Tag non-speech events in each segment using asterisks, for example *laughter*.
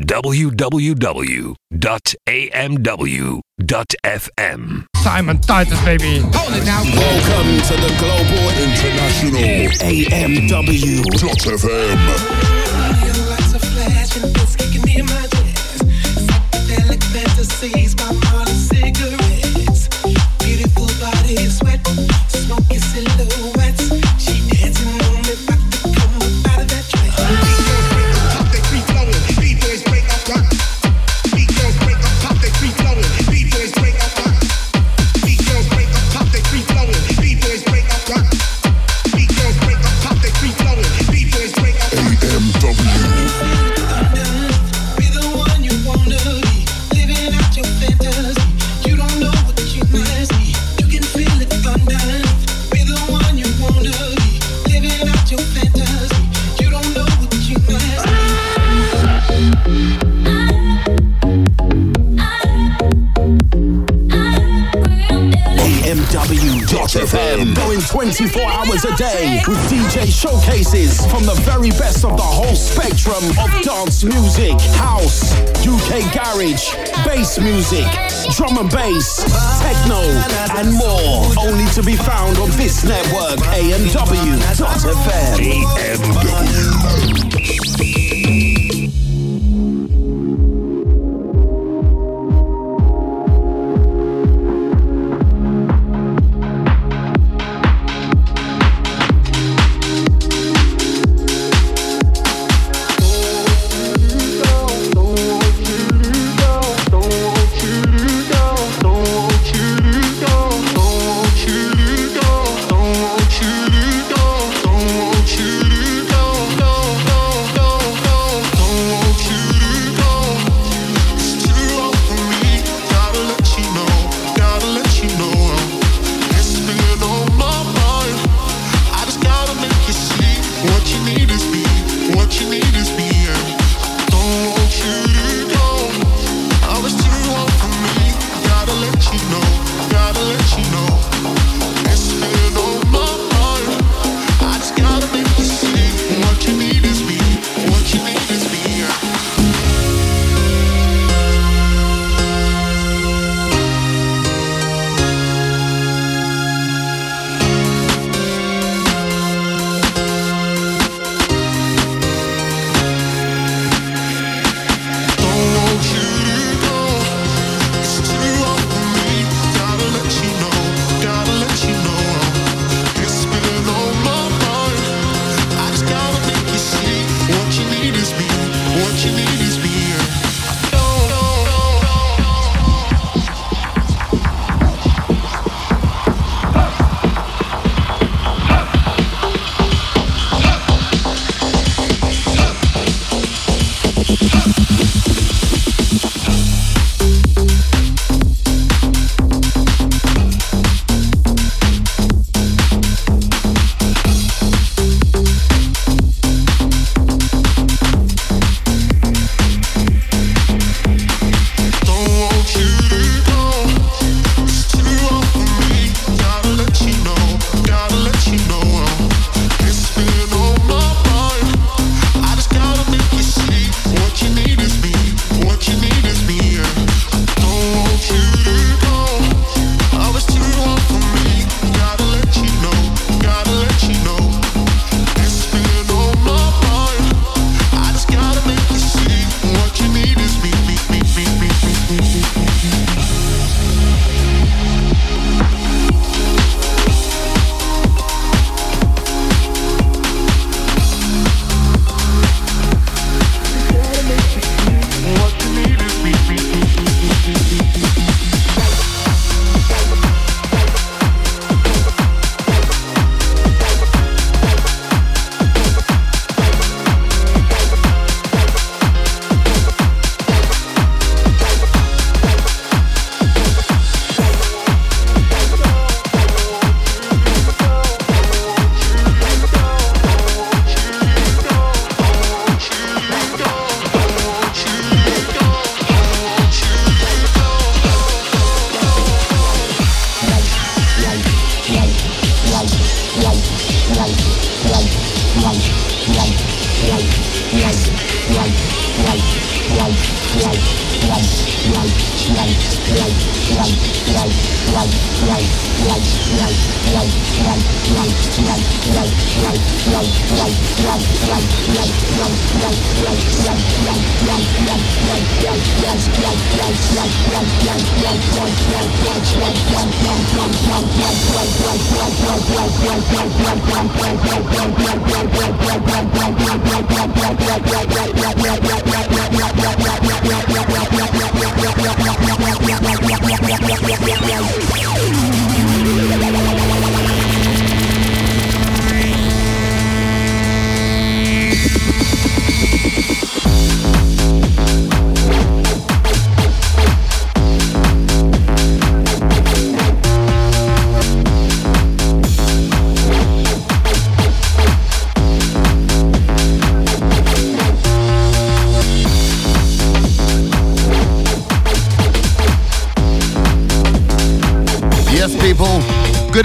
www.amw.fm. Simon Titus, baby. Hold it now. Welcome to the Global International AMW.fm. Clash FM. Going 24 hours a day with DJ showcases from the very best of the whole spectrum of dance music, house, UK garage, bass music, drum and bass, techno, and more. Only to be found on this network, AMW.FM. AMW.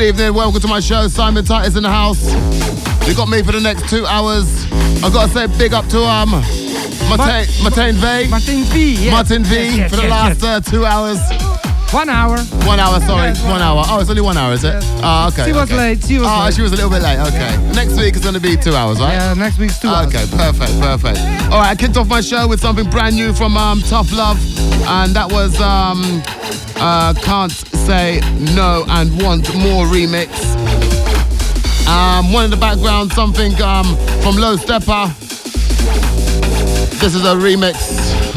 Evening. Welcome to my show. Simon Titus in the house. You got me for the next two hours. I've gotta say big up to um Martin Martin V. Martin V. Yes. Martin V Yes, yes, for the last uh, two hours. One hour. One hour, sorry. Yes, one, one hour. Oh, it's only one hour, is it? Yes. Oh, okay. She was okay. late, she was oh, late. she was a little bit late. Okay. Next week is going to be two hours, right? Yeah, next week's two hours. Okay, perfect, perfect. All right, I kicked off my show with something brand new from um, Tough Love, and that was um, uh, Can't Say No and Want More remix. Um, one in the background, something um, from Lowsteppa. This is a remix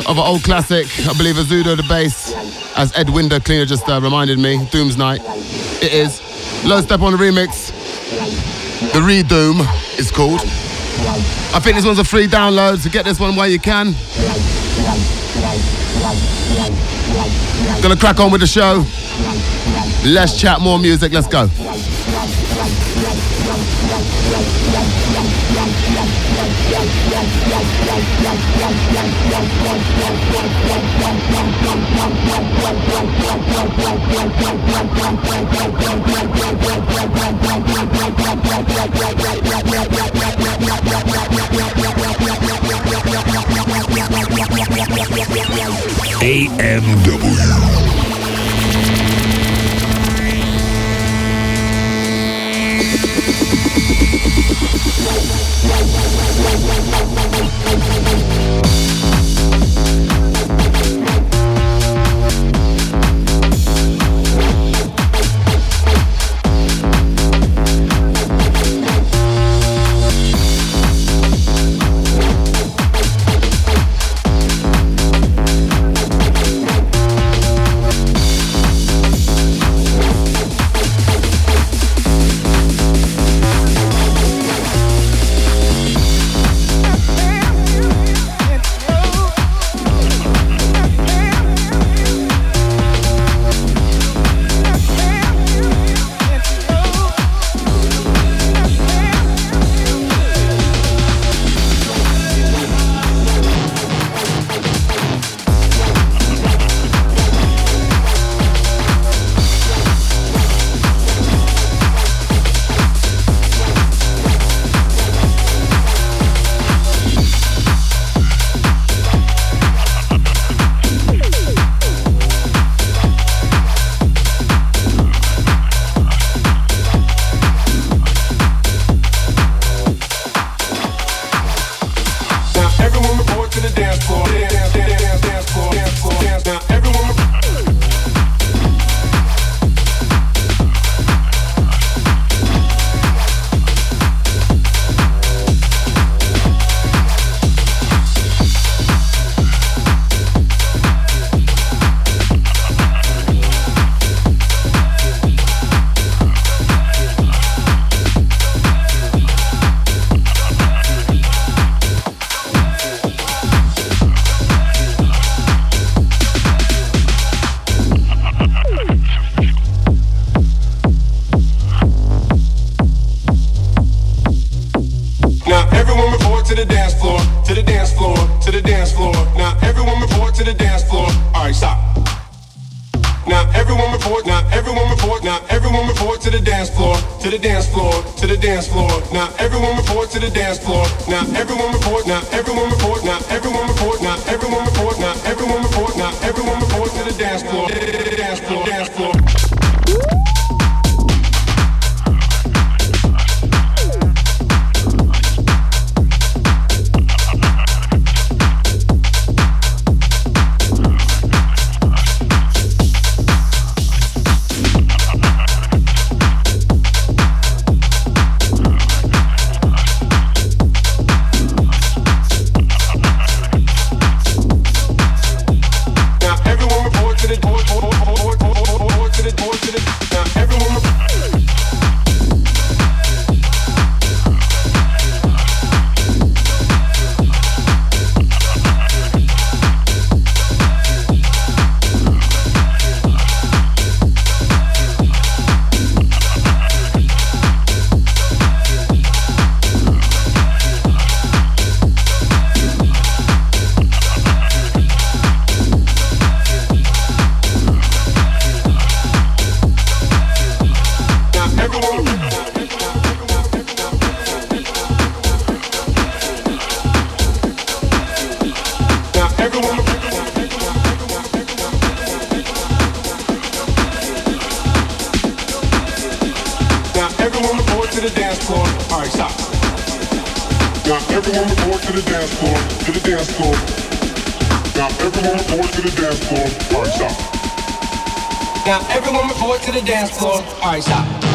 of an old classic, I believe Azzido Da Bass, as Ed Window Cleaner just uh, reminded me, Doom's Night. It is. Low Step on the remix. The Redoom is called. I think this one's a free download, so get this one while you can. Gonna crack on with the show. Less chat, more music, let's go. AMW. Now dance floor, to the dance floor, to the dance floor. Now everyone report to the dance floor. Now everyone report, now everyone report, now everyone report, now everyone report, now everyone report, now everyone report to the dance the dance floor. All right, stop. Now everyone report to the dance floor, to the dance floor. Now everyone report to the dance floor. All right, stop. Now everyone report to the dance floor. All right, stop.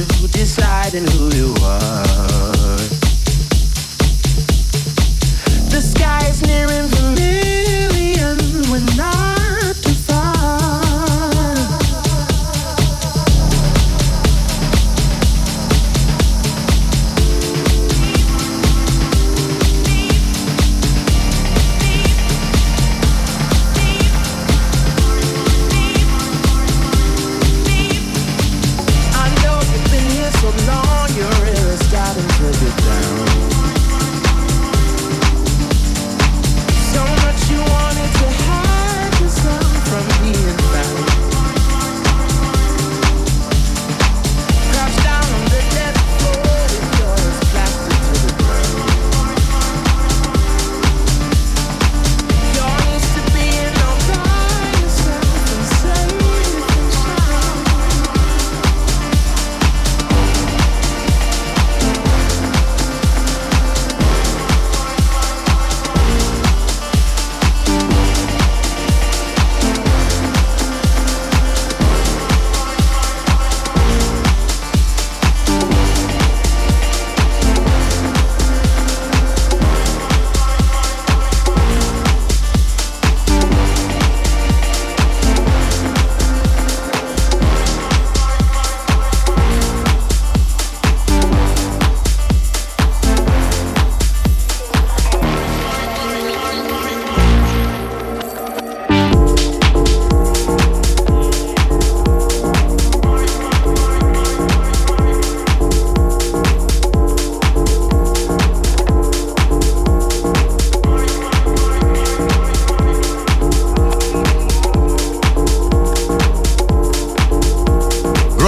you decide and who you are.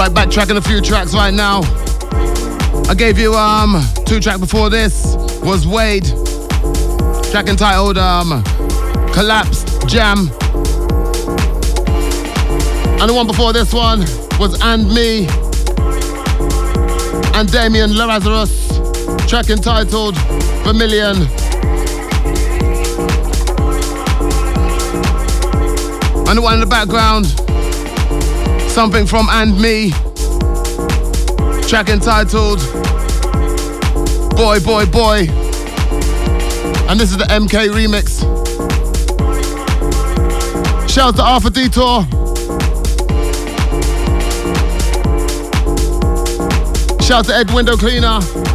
Right, backtracking a few tracks right now. I gave you um two track before this was Wade. Track entitled um Collapse Jam. And the one before this one was And Me and Damian Lazarus. Track entitled Vermilion. And the one in the background, something from And Me. Track entitled Boy, Boy, Boy. And this is the MK remix. Shout out to Arthur Detour. Shout out to Ed Window Cleaner.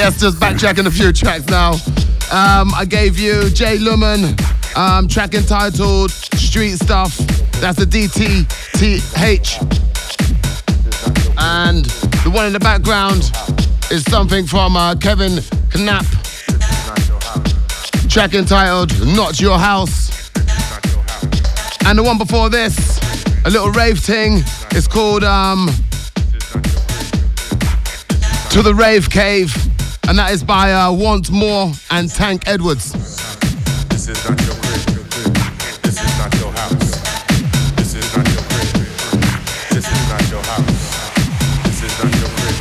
Yes, just backtracking a few tracks now. Um, I gave you Jay Lumen, um, track entitled Street Stuff. That's the DTTH. And the one in the background is something from uh, Kevin Knapp. Track entitled Not Your House. And the one before this, a little rave thing, is called um, To the Rave Cave. And that is by uh, Want More and Tank Edwards. This is not your crib. This is not your house. This is not your crib. This is not your house. This is not your crib.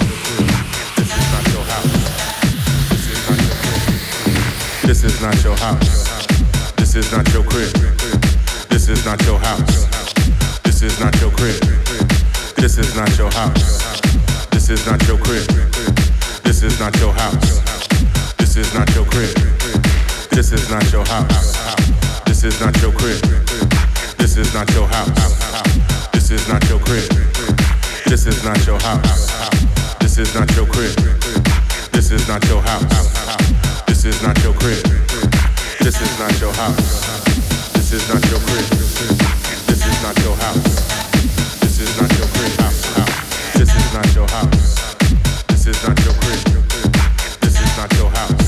This is not your house. This is not your crib. This is not your crib. This is not your house. This is not your crib. This is not your house. This is not your crib. This is not your house. This is not your crib. This is not your house. This is not your crib. This is not your house. This is not your crib. This is not your house. This is not your crib. This is not your house. This is not your crib. This is not your house. This is not your crib. This is not your house. This is not your crib. This is not your house. This is not your crib. This is not your house.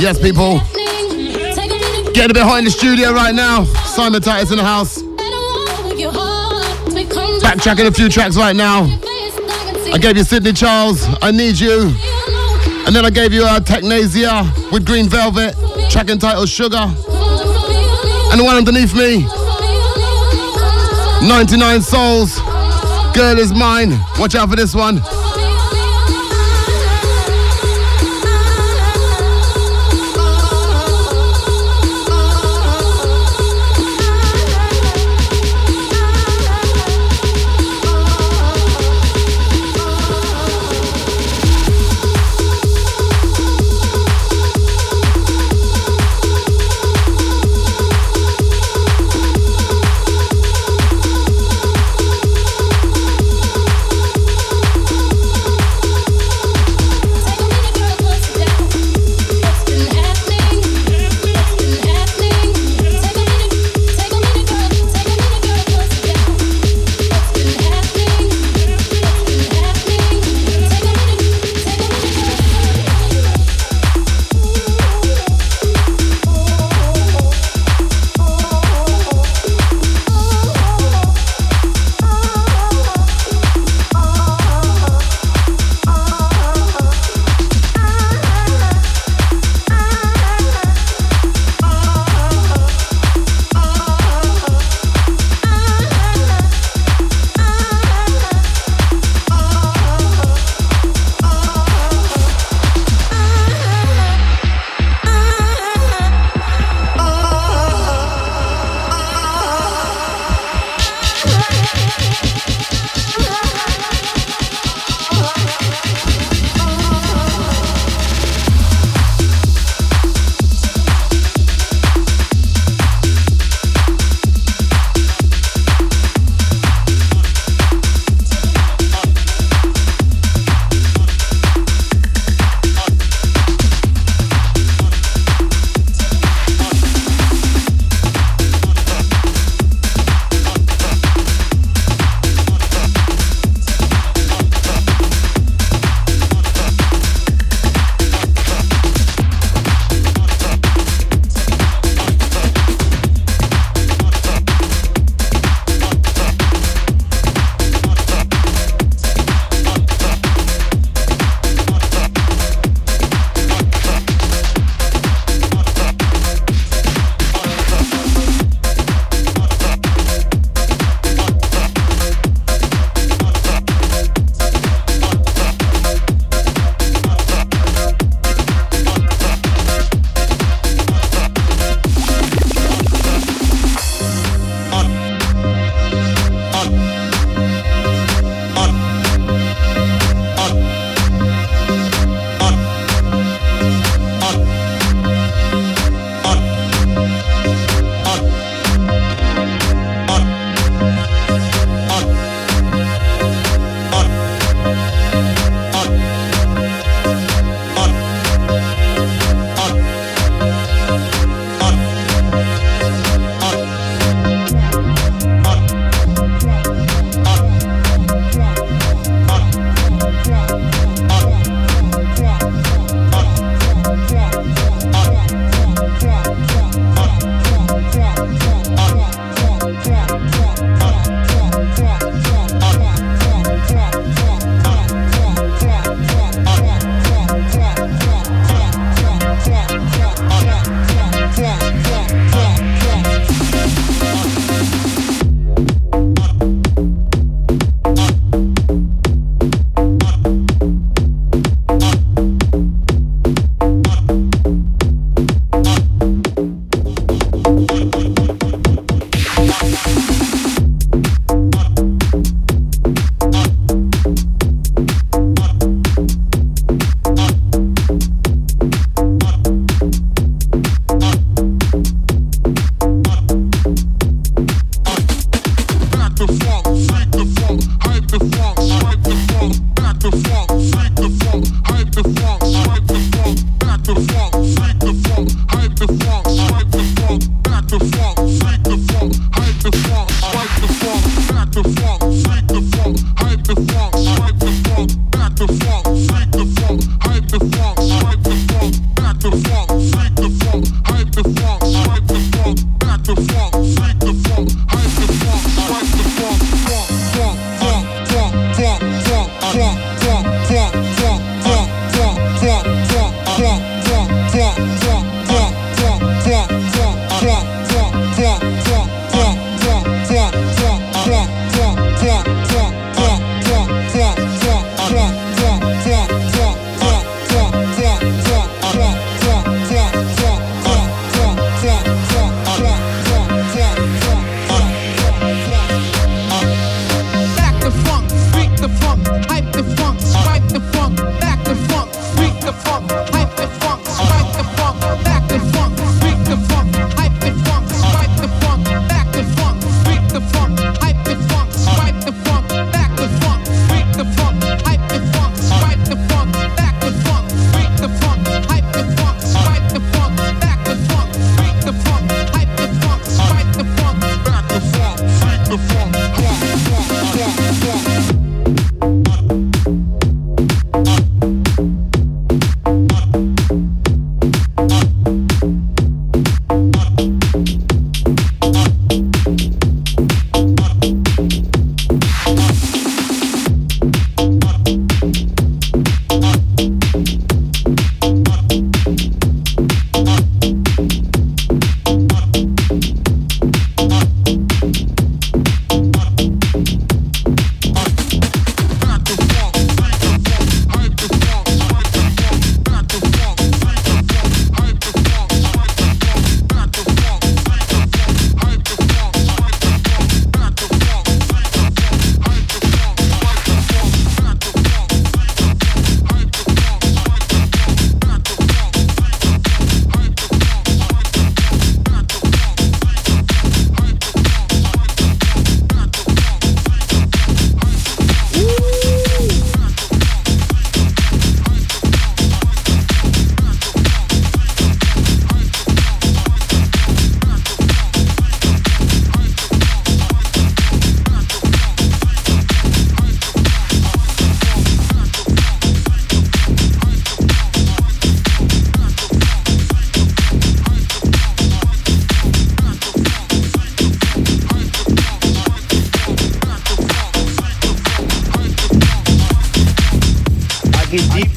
Yes, people. Getting a bit hot in the studio right now. Simon Titus in the house. Backtracking a few tracks right now. I gave you Sidney Charles, I Need You. And then I gave you uh, Technasia with Green Velvet, track entitled Sugar. And the one underneath me, 99 Souls, Girl is Mine. Watch out for this one.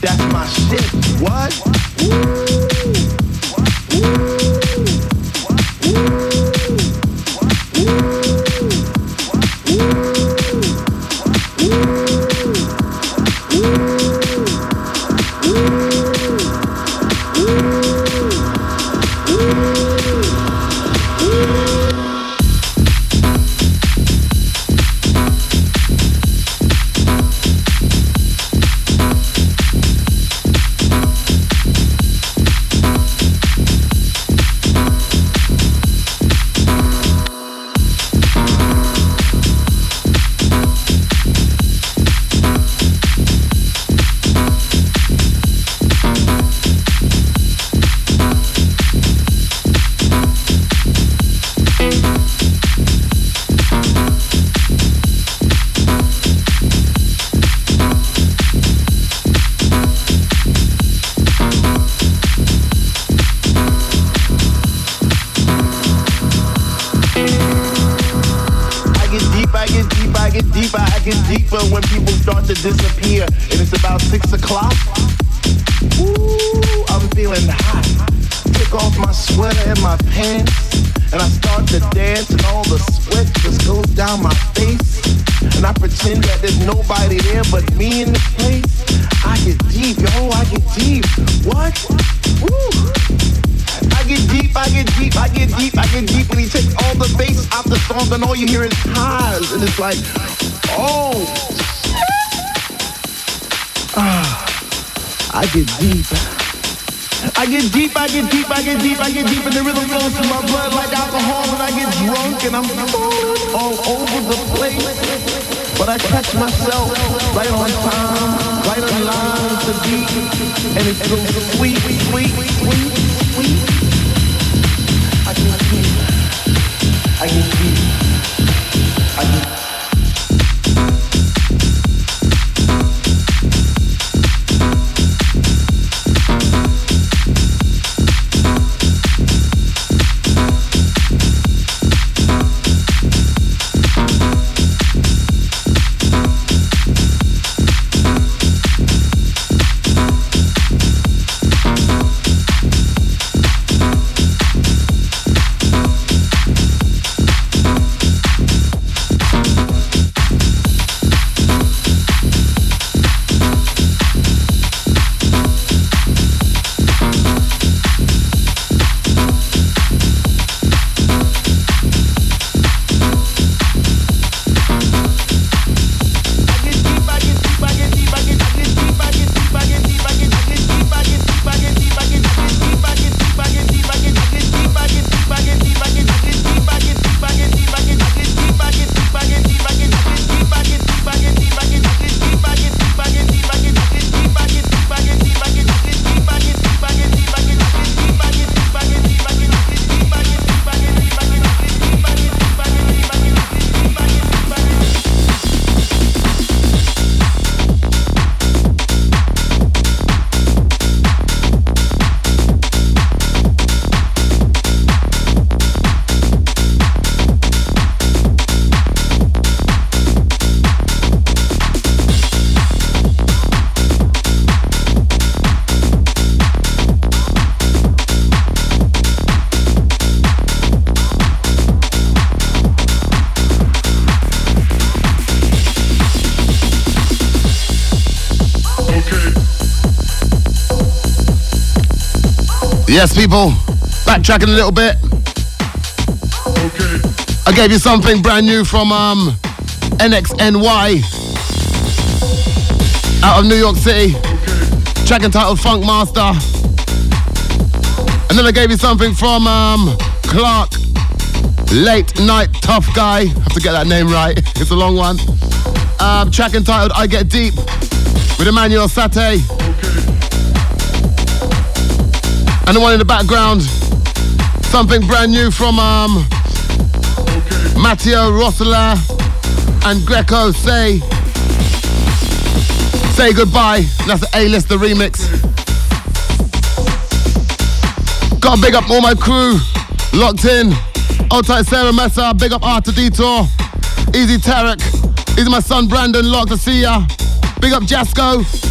That's my shit. What? me in this place. I get deep, yo, I get deep. What? Woo! I get deep, I get deep, I get deep, I get deep. When he takes all the bass out the song, and all you hear is highs, and it's like, oh, ah, I get deep. I get deep, I get deep, I get deep, I get deep, and the rhythm flows through my blood like alcohol and I get drunk, and I'm falling all over the place. I catch myself right on time, right on line the beat, and it's so sweet, sweet, sweet, sweet. I get deep, I get deep, I get Yes, people. Backtracking a little bit. Okay. I gave you something brand new from um, NXNY out of New York City. Okay. Track entitled Funk Master. And then I gave you something from um, Clark, Late Nite Tuff Guy. Have to get that name right. *laughs* it's a long one. Um, track entitled I Get Deep with Emanuel Satie. And the one in the background, something brand new from um, Matteo Rossola and Greco Say. Say goodbye. That's the A-lister remix. Gotta big up all my crew locked in. Old tight Sarah Messa, big up Arthur Detour. Easy Tarek. Easy my son Brandon, locked to see ya. Big up Jasco.